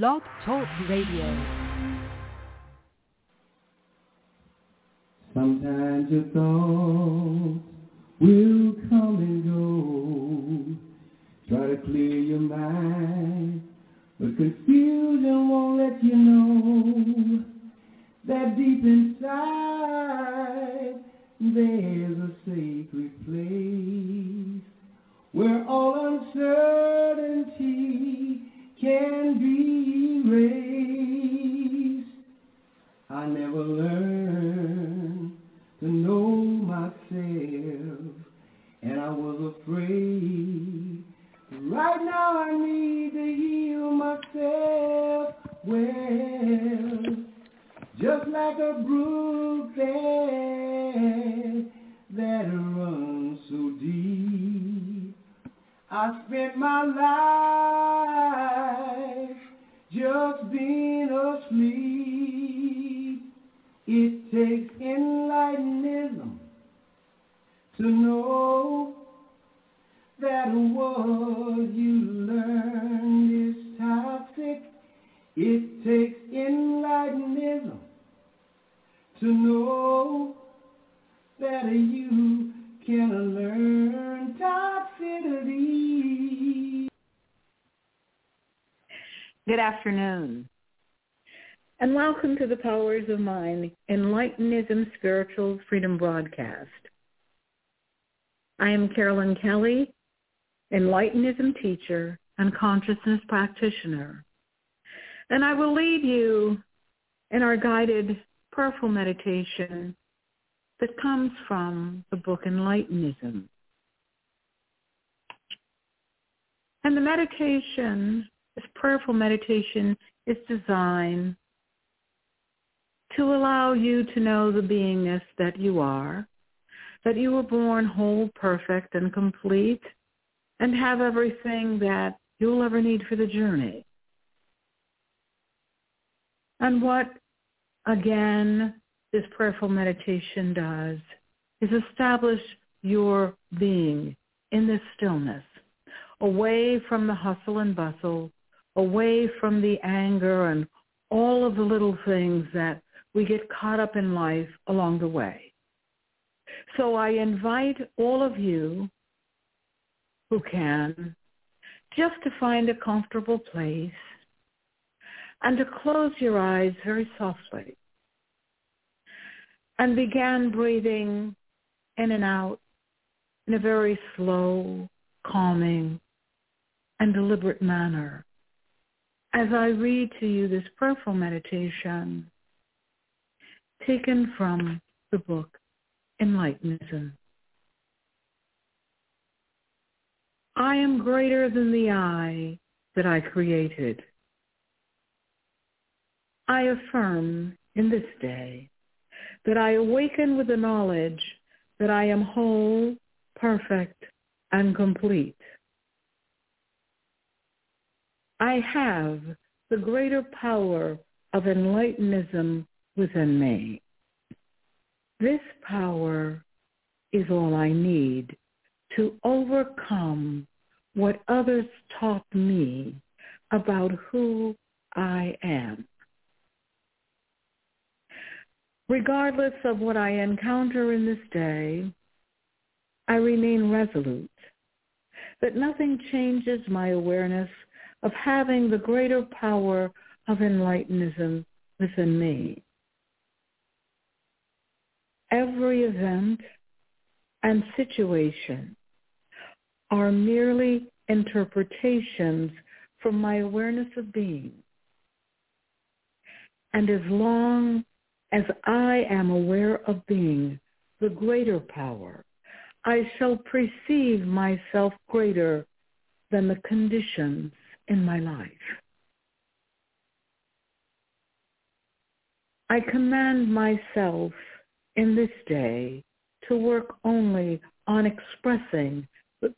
Blog Talk Radio. Sometimes your thoughts will come and go. Try to clear your mind, but confusion won't let you know that deep inside there's a sacred place where all uncertainty can be I never learned to know myself, and I was afraid. Right now I need to heal myself well, just like a brook that, that runs so deep. I spent my life just being asleep. It takes enlightenism to know that what you learn is toxic. It takes enlightenism to know that you can learn toxicity. Good afternoon, and welcome to the Powers of Mind Enlightenism Spiritual Freedom Broadcast. I am Carolyn Kelly, Enlightenism teacher and consciousness practitioner, and I will lead you in our guided prayerful meditation that comes from the book Enlightenism. And the meditation, this prayerful meditation, is designed to allow you to know the beingness that you are, that you were born whole, perfect, and complete, and have everything that you'll ever need for the journey. And what, again, this prayerful meditation does is establish your being in this stillness, away from the hustle and bustle, away from the anger and all of the little things that we get caught up in life along the way. So I invite all of you who can just to find a comfortable place and to close your eyes very softly and began breathing in and out in a very slow, calming, and deliberate manner. As I read to you this prayerful meditation taken from the book Enlightenism. I am greater than the I that I created. I affirm in this day that I awaken with the knowledge that I am whole, perfect, and complete. I have the greater power of enlightenism within me. This power is all I need to overcome what others taught me about who I am. Regardless of what I encounter in this day, I remain resolute that nothing changes my awareness of having the greater power of enlightenism within me. Every event and situation are merely interpretations from my awareness of being. And as long as I am aware of being the greater power, I shall perceive myself greater than the conditions in my life. I command myself in this day to work only on expressing the,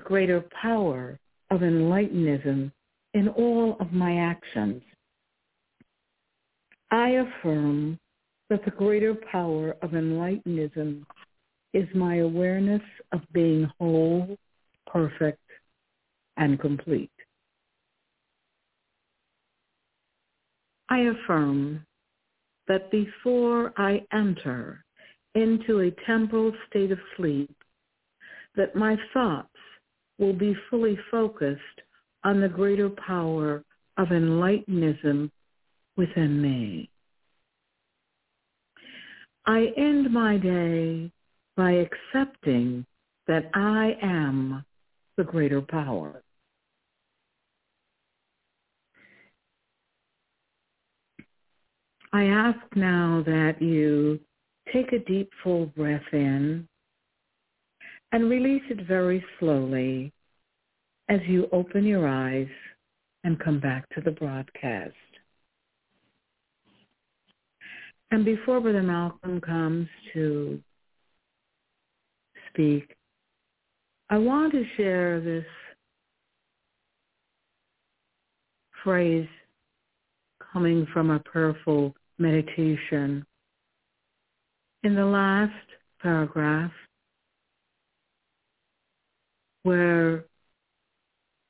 greater power of enlightenism in all of my actions. I affirm that the greater power of enlightenism is my awareness of being whole, perfect, and complete. I affirm that before I enter into a temporal state of sleep, that my thoughts will be fully focused on the greater power of enlightenism within me. I end my day by accepting that I am the greater power. I ask now that you take a deep full breath in and release it very slowly as you open your eyes and come back to the broadcast. And before Brother Malcolm comes to speak, I want to share this phrase coming from a prayerful meditation. In the last paragraph, where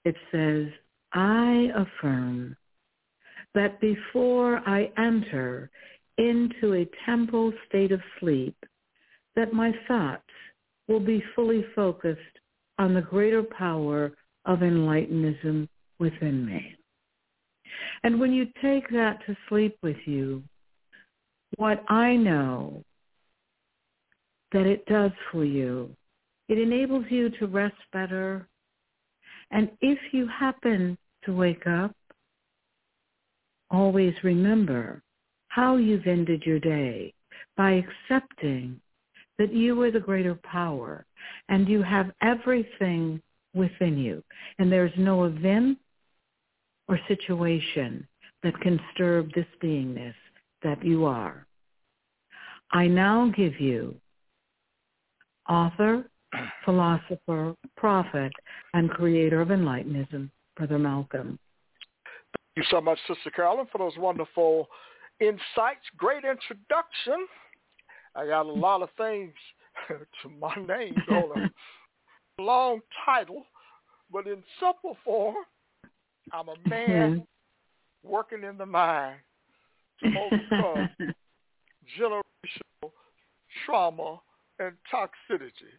it says, I affirm that before I enter into a temporal state of sleep, that my thoughts will be fully focused on the greater power of enlightenism within me. And when you take that to sleep with you, what I know that it does for you, it enables you to rest better. And if you happen to wake up, always remember how you've ended your day by accepting that you are the greater power and you have everything within you. And there's no event or situation that can disturb this beingness that you are. I now give you author, philosopher, prophet, and creator of Enlightenism, Brother Malcolm. Thank you so much, Sister Carolyn, for those wonderful insights. Great introduction. I got a lot of things to my name a long title, but in simple form, I'm a man mm-hmm. working in the mind to overcome uh, generational trauma and toxicity.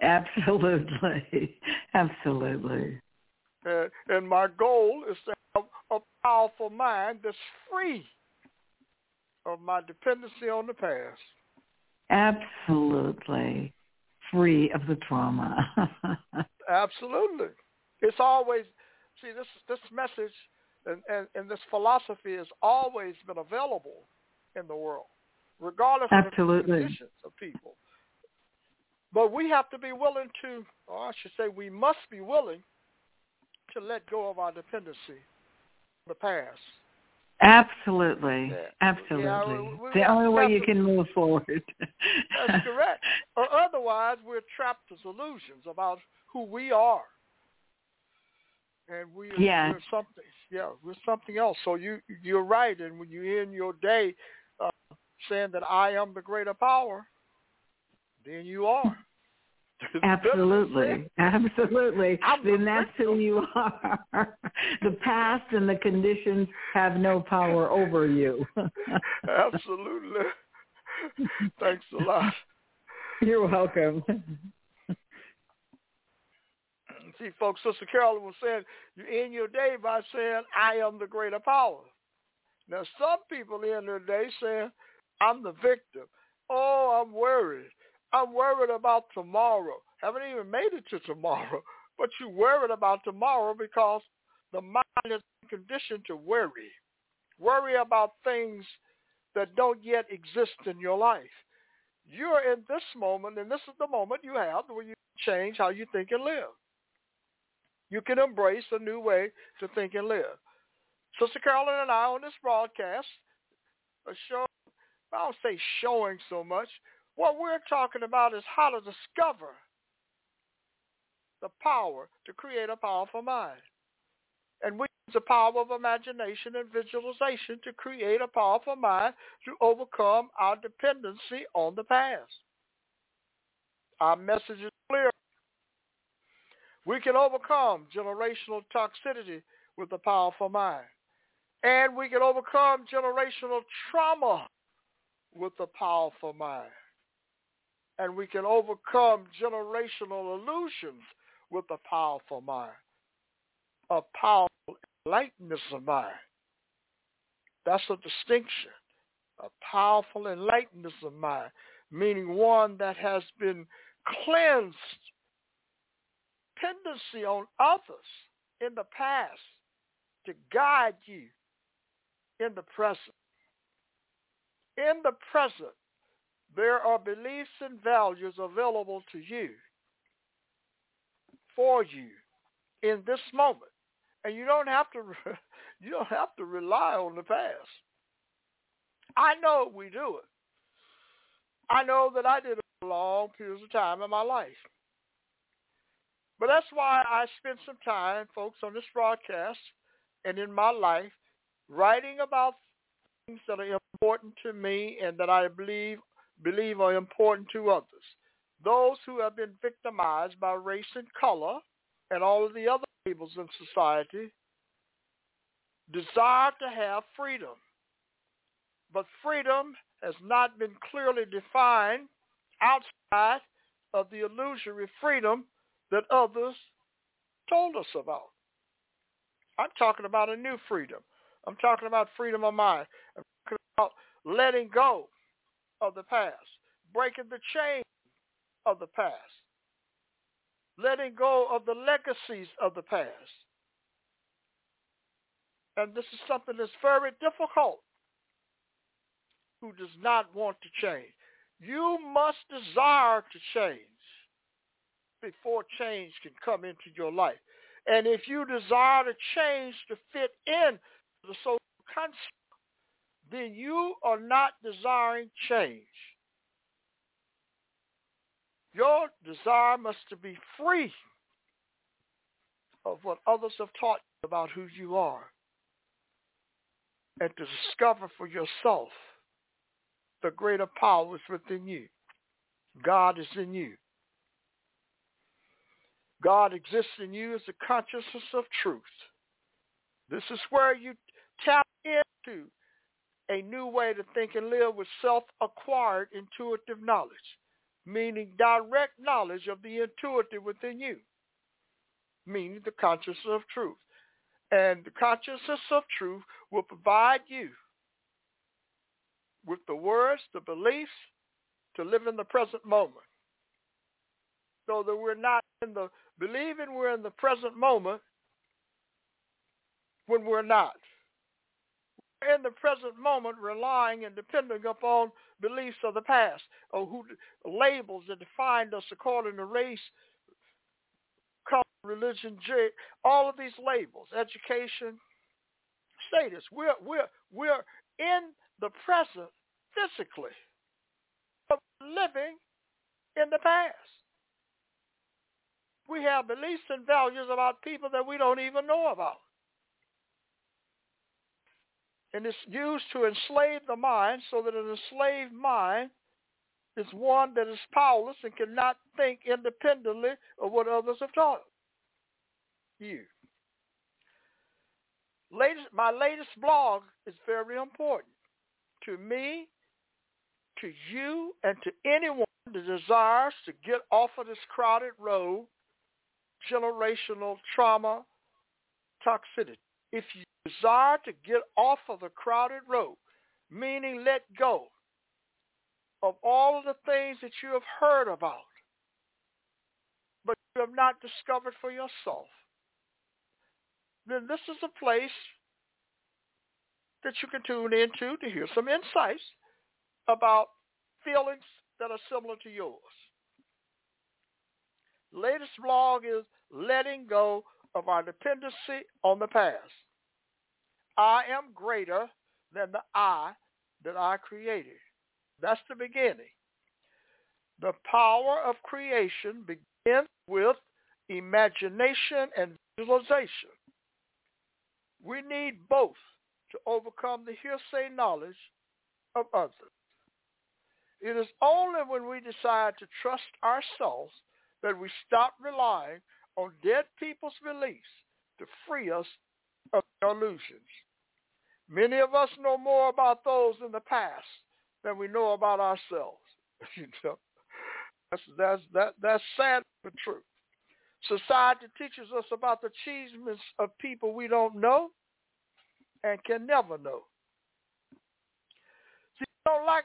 Absolutely. Absolutely. And, and my goal is to have a powerful mind that's free of my dependency on the past. Absolutely. Free of the trauma. Absolutely. It's always, see, this, this message and, and, and this philosophy has always been available in the world, regardless Absolutely. of the conditions of people. But we have to be willing to, or I should say we must be willing to let go of our dependency on the past. Absolutely. Yeah. Absolutely. Yeah, we, we the only way you can move forward. That's correct. Or otherwise we're trapped as illusions about who we are. And we yeah. we're something yeah, we're something else. So you you're right and when you end your day uh, saying that I am the greater power, then you are. Absolutely. Absolutely. then that's who you are. the past and the conditions have no power over you. Absolutely. Thanks a lot. You're welcome. See, folks, Sister Carolyn was saying, you end your day by saying, I am the greater power. Now, some people end their day saying, I'm the victim. Oh, I'm worried. I'm worried about tomorrow. Haven't even made it to tomorrow, but you're worried about tomorrow because the mind is conditioned to worry. Worry about things that don't yet exist in your life. You're in this moment, and this is the moment you have where you change how you think and live. You can embrace a new way to think and live. Sister Carolyn and I on this broadcast are showing, I don't say showing so much, what we're talking about is how to discover the power to create a powerful mind. And we use the power of imagination and visualization to create a powerful mind to overcome our dependency on the past. Our message. We can overcome generational toxicity with a powerful mind. And we can overcome generational trauma with a powerful mind. And we can overcome generational illusions with a powerful mind. A powerful enlightenment of mind. That's a distinction. A powerful enlightenment of mind, meaning one that has been cleansed dependency on others in the past to guide you in the present. In the present, there are beliefs and values available to you, for you, in this moment. And you don't have to you don't have to rely on the past. I know we do it. I know that I did it for long periods of time in my life. But that's why I spend some time, folks, on this broadcast and in my life writing about things that are important to me and that I believe believe are important to others. Those who have been victimized by race and color and all of the other labels in society desire to have freedom. But freedom has not been clearly defined outside of the illusory freedom that others told us about. I'm talking about a new freedom. I'm talking about freedom of mind. I'm talking about letting go of the past, breaking the chain of the past, letting go of the legacies of the past. And this is something that's very difficult who does not want to change. You must desire to change before change can come into your life. And if you desire to change to fit in the social construct, then you are not desiring change. Your desire must be free of what others have taught you about who you are and to discover for yourself the greater power is within you. God is in you. God exists in you as a consciousness of truth. This is where you tap into a new way to think and live with self-acquired intuitive knowledge, meaning direct knowledge of the intuitive within you, meaning the consciousness of truth. And the consciousness of truth will provide you with the words, the beliefs to live in the present moment. So that we're not in the believing we're in the present moment when we're not. We're in the present moment relying and depending upon beliefs of the past or who labels that defined us according to race, color, religion, all of these labels, education, status. We're we're we're in the present physically, but living in the past we have beliefs and values about people that we don't even know about. And it's used to enslave the mind so that an enslaved mind is one that is powerless and cannot think independently of what others have taught you. Latest, my latest blog is very important to me, to you, and to anyone that desires to get off of this crowded road generational trauma toxicity. If you desire to get off of the crowded road, meaning let go of all of the things that you have heard about, but you have not discovered for yourself, then this is a place that you can tune into to hear some insights about feelings that are similar to yours latest blog is letting go of our dependency on the past. I am greater than the I that I created. That's the beginning. The power of creation begins with imagination and visualization. We need both to overcome the hearsay knowledge of others. It is only when we decide to trust ourselves that we stop relying on dead people's beliefs to free us of illusions. Many of us know more about those in the past than we know about ourselves. you know, that's that's that that's sad but true. Society teaches us about the achievements of people we don't know and can never know. See, don't like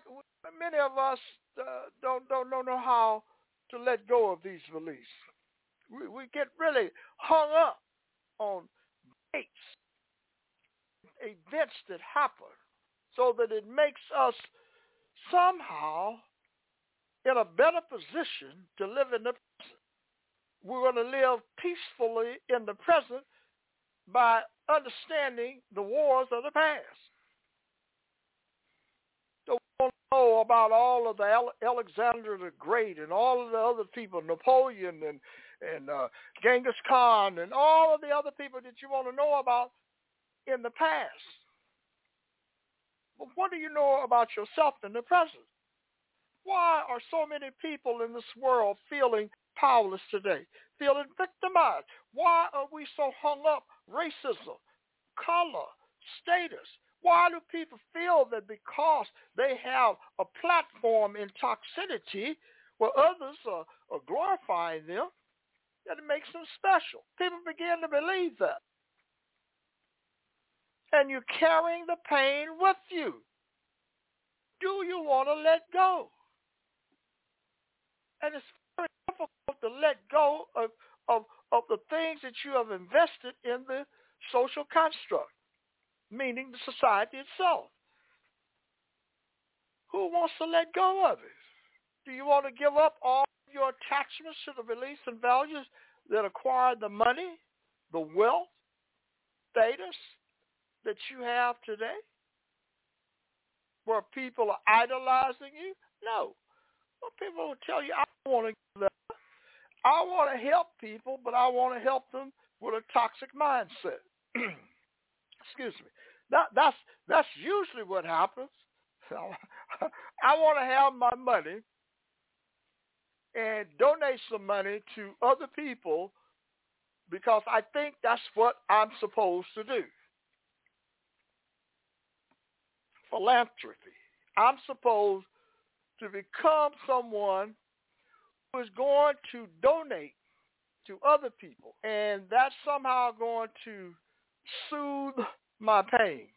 many of us uh, don't don't don't know how to let go of these beliefs. We we get really hung up on dates, events that happen, so that it makes us somehow in a better position to live in the present. We're going to live peacefully in the present by understanding the wars of the past. Don't know about all of the Alexander the Great and all of the other people, Napoleon and and uh, Genghis Khan and all of the other people that you want to know about in the past. But what do you know about yourself in the present? Why are so many people in this world feeling powerless today, feeling victimized? Why are we so hung up? Racism, color, status. Why do people feel that because they have a platform in toxicity where others are, are glorifying them, that it makes them special? People begin to believe that and you're carrying the pain with you. Do you want to let go? And it's very difficult to let go of, of, of the things that you have invested in the social construct, meaning the society itself. Who wants to let go of it? Do you want to give up all your attachments to the beliefs and values that acquired the money, the wealth, status, that you have today? Where people are idolizing you? No. Well, people will tell you, I want to give that. I want to help people, but I want to help them with a toxic mindset. Excuse me. That, that's that's usually what happens. I want to have my money and donate some money to other people because I think that's what I'm supposed to do. philanthropy. I'm supposed to become someone who is going to donate to other people. And that's somehow going to soothe my pain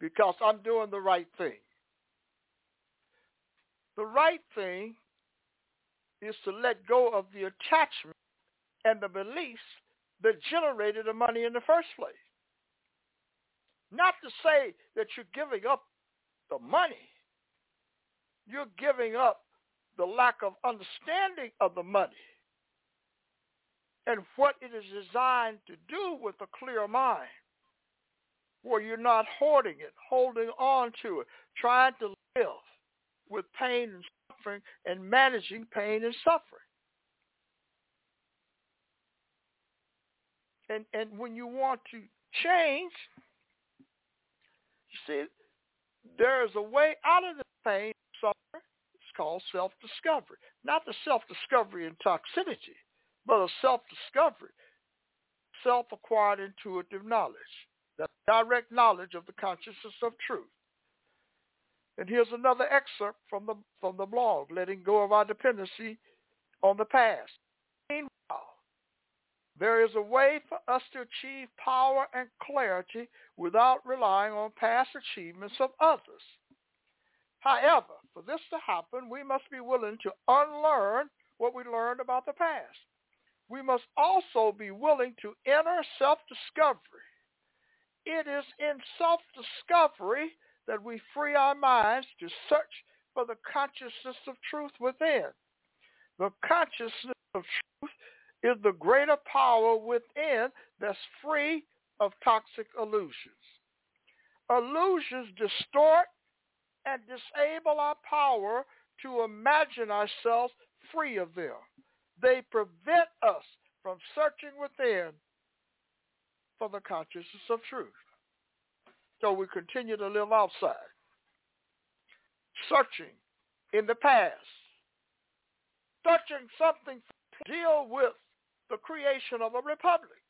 because I'm doing the right thing. The right thing is to let go of the attachment and the beliefs that generated the money in the first place. Not to say that you're giving up the money. You're giving up the lack of understanding of the money and what it is designed to do with a clear mind where you're not hoarding it, holding on to it, trying to live with pain and suffering and managing pain and suffering. And, and when you want to change, you see, there is a way out of the pain suffering. It's called self-discovery. Not the self-discovery in toxicity, but a self-discovery, self-acquired intuitive knowledge, that direct knowledge of the consciousness of truth. And here's another excerpt from the from the blog, letting go of our dependency on the past. Meanwhile, there is a way for us to achieve power and clarity without relying on past achievements of others. However, for this to happen, we must be willing to unlearn what we learned about the past. We must also be willing to enter self-discovery. It is in self-discovery that we free our minds to search for the consciousness of truth within. The consciousness of truth is the greater power within that's free of toxic illusions. Illusions distort and disable our power to imagine ourselves free of them. They prevent us from searching within for the consciousness of truth. So we continue to live outside, searching in the past, searching something to deal with the creation of a republic.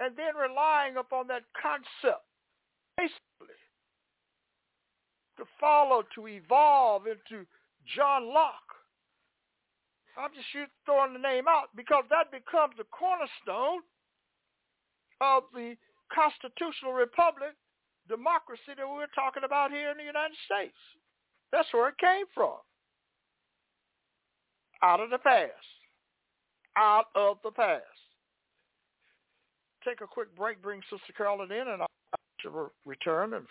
and then relying upon that concept, basically, to follow, to evolve into John Locke. I'm just throwing the name out because that becomes the cornerstone of the constitutional republic, democracy that we're talking about here in the United States. That's where it came from. Out of the past. Out of the past. Take a quick break, bring Sister Carolyn in, and I'll return and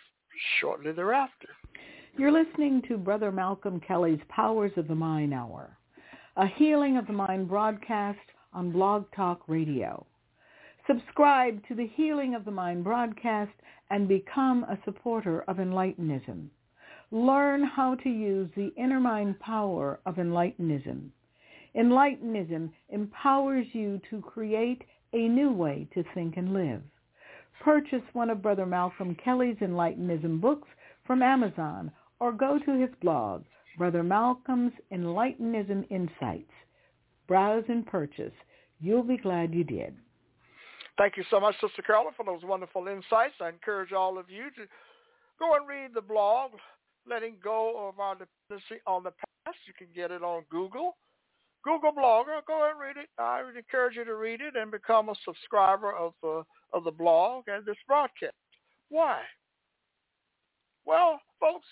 shortly thereafter. You're listening to Brother Malcolm Kelly's Powers of the Mind Hour, a Healing of the Mind broadcast on Blog Talk Radio. Subscribe to the Healing of the Mind broadcast and become a supporter of Enlightenism. Learn how to use the inner mind power of Enlightenism. Enlightenism empowers you to create a new way to think and live. Purchase one of Brother Malcolm Kelly's Enlightenism books from Amazon or go to his blog, Brother Malcolm's Enlightenism Insights. Browse and purchase. You'll be glad you did. Thank you so much, Sister Carolyn, for those wonderful insights. I encourage all of you to go and read the blog, Letting Go of Our Dependency on the Past. You can get it on Google. Google Blogger, go and read it. I would encourage you to read it and become a subscriber of the, of the blog and this broadcast. Why? Well, folks,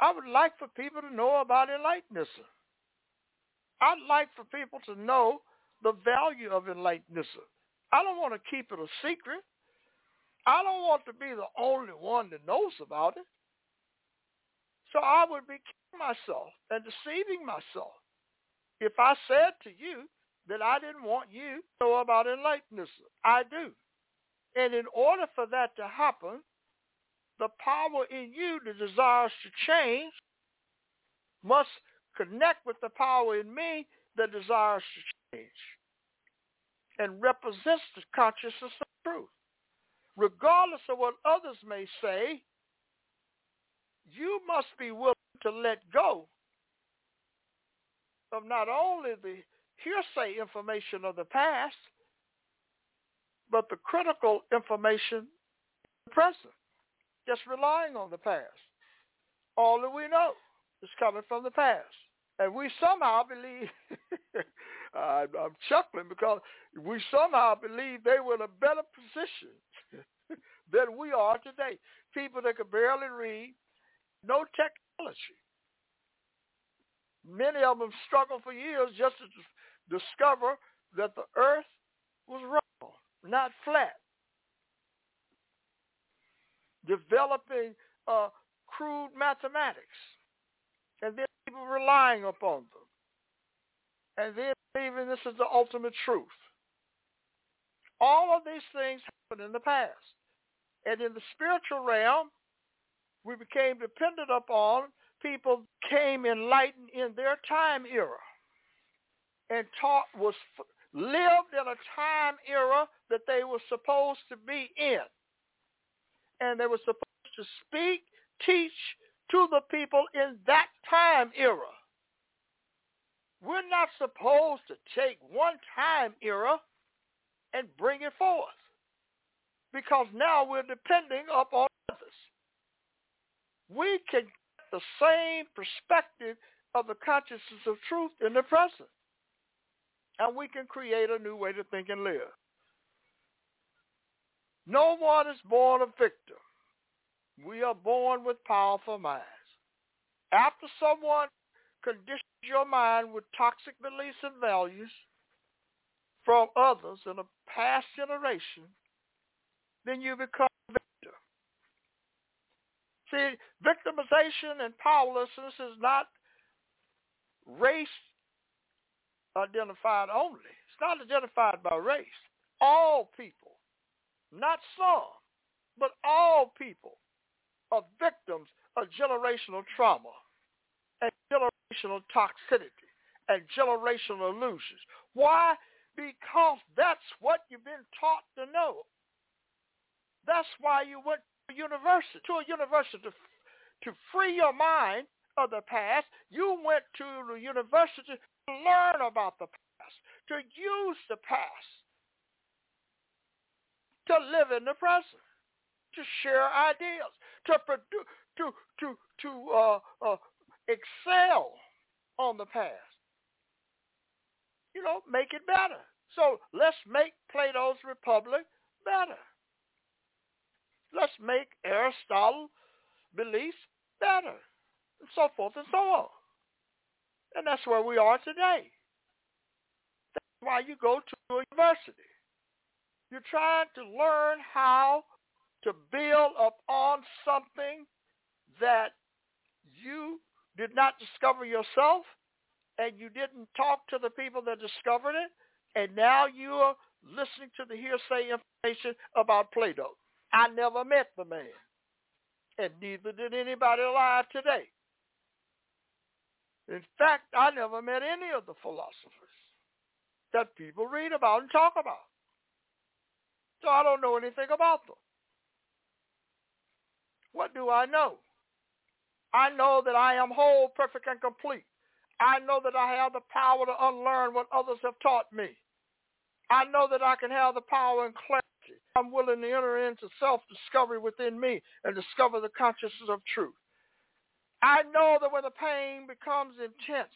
I would like for people to know about Enlightenism. I'd like for people to know the value of Enlightenism. I don't want to keep it a secret. I don't want to be the only one that knows about it. So I would be killing myself and deceiving myself if I said to you that I didn't want you to know about Enlightenism. I do. And in order for that to happen, the power in you that desires to change must connect with the power in me that desires to change and represents the consciousness of truth. Regardless of what others may say, you must be willing to let go of not only the hearsay information of the past, but the critical information of the present just relying on the past. All that we know is coming from the past. And we somehow believe, I'm, I'm chuckling because we somehow believe they were in a better position than we are today. People that could barely read, no technology. Many of them struggled for years just to discover that the earth was round, not flat developing uh, crude mathematics, and then people relying upon them, and then believing this is the ultimate truth. All of these things happened in the past. And in the spiritual realm, we became dependent upon people came enlightened in their time era and taught was lived in a time era that they were supposed to be in and they were supposed to speak, teach to the people in that time era. We're not supposed to take one time era and bring it forth because now we're depending upon others. We can get the same perspective of the consciousness of truth in the present. And we can create a new way to think and live. No one is born a victim. We are born with powerful minds. After someone conditions your mind with toxic beliefs and values from others in a past generation, then you become a victim. See, victimization and powerlessness is not race identified only. It's not identified by race. All people not some, but all people are victims of generational trauma and generational toxicity and generational illusions. Why? Because that's what you've been taught to know. That's why you went to university, to a university to, to free your mind of the past. You went to the university to learn about the past, to use the past live in the present, to share ideas, to produce, to to to uh, uh, excel on the past. You know, make it better. So let's make Plato's Republic better. Let's make Aristotle's beliefs better, and so forth and so on. And that's where we are today. That's why you go to a university. You're trying to learn how to build upon something that you did not discover yourself and you didn't talk to the people that discovered it and now you are listening to the hearsay information about Plato. I never met the man and neither did anybody alive today. In fact, I never met any of the philosophers that people read about and talk about. So I don't know anything about them. What do I know? I know that I am whole, perfect, and complete. I know that I have the power to unlearn what others have taught me. I know that I can have the power and clarity. I'm willing to enter into self-discovery within me and discover the consciousness of truth. I know that when the pain becomes intense,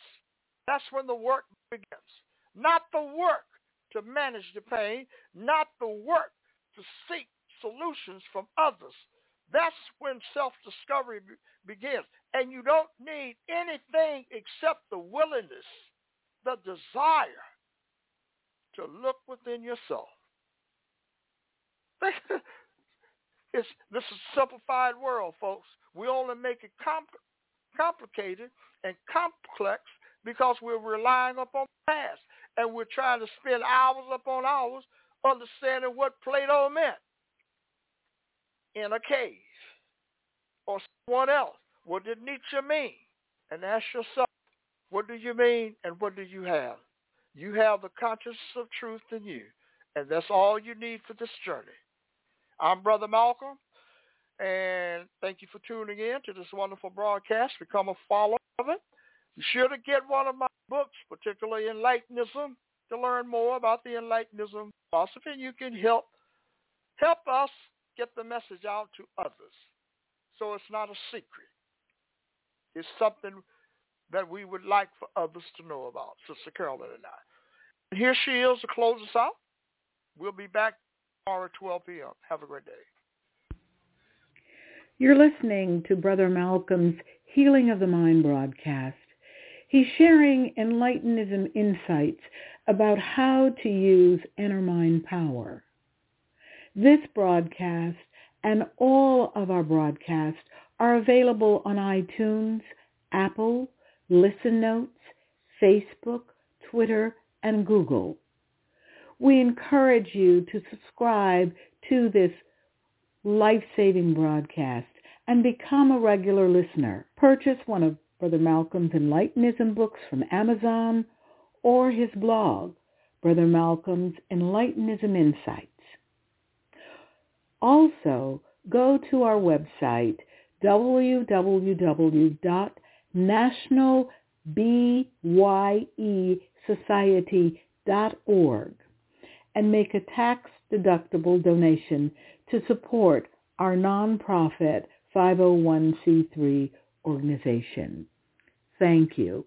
that's when the work begins. Not the work to manage the pain, not the work to seek solutions from others. That's when self-discovery begins. And you don't need anything except the willingness, the desire to look within yourself. it's, this is a simplified world, folks. We only make it comp- complicated and complex because we're relying upon the past and we're trying to spend hours upon hours understanding what Plato meant in a cave or someone else. What did Nietzsche mean? And ask yourself, what do you mean and what do you have? You have the consciousness of truth in you, and that's all you need for this journey. I'm Brother Malcolm, and thank you for tuning in to this wonderful broadcast. Become a follower of it. Be sure to get one of my books, particularly Enlightenism, to learn more about the Enlightenism philosophy, and you can help help us get the message out to others. So it's not a secret. It's something that we would like for others to know about, Sister Carolyn and I. And here she is to close us out. We'll be back tomorrow at 12 p.m. Have a great day. You're listening to Brother Malcolm's Healing of the Mind broadcast. He's sharing Enlightenism insights about how to use inner mind power. This broadcast and all of our broadcasts are available on iTunes, Apple, Listen Notes, Facebook, Twitter, and Google. We encourage you to subscribe to this life-saving broadcast and become a regular listener. Purchase one of Brother Malcolm's Enlightenism books from Amazon or his blog, Brother Malcolm's Enlightenism Insights. Also, go to our website, www.nationalbyesociety.org and make a tax-deductible donation to support our nonprofit 501c3 organization. Thank you.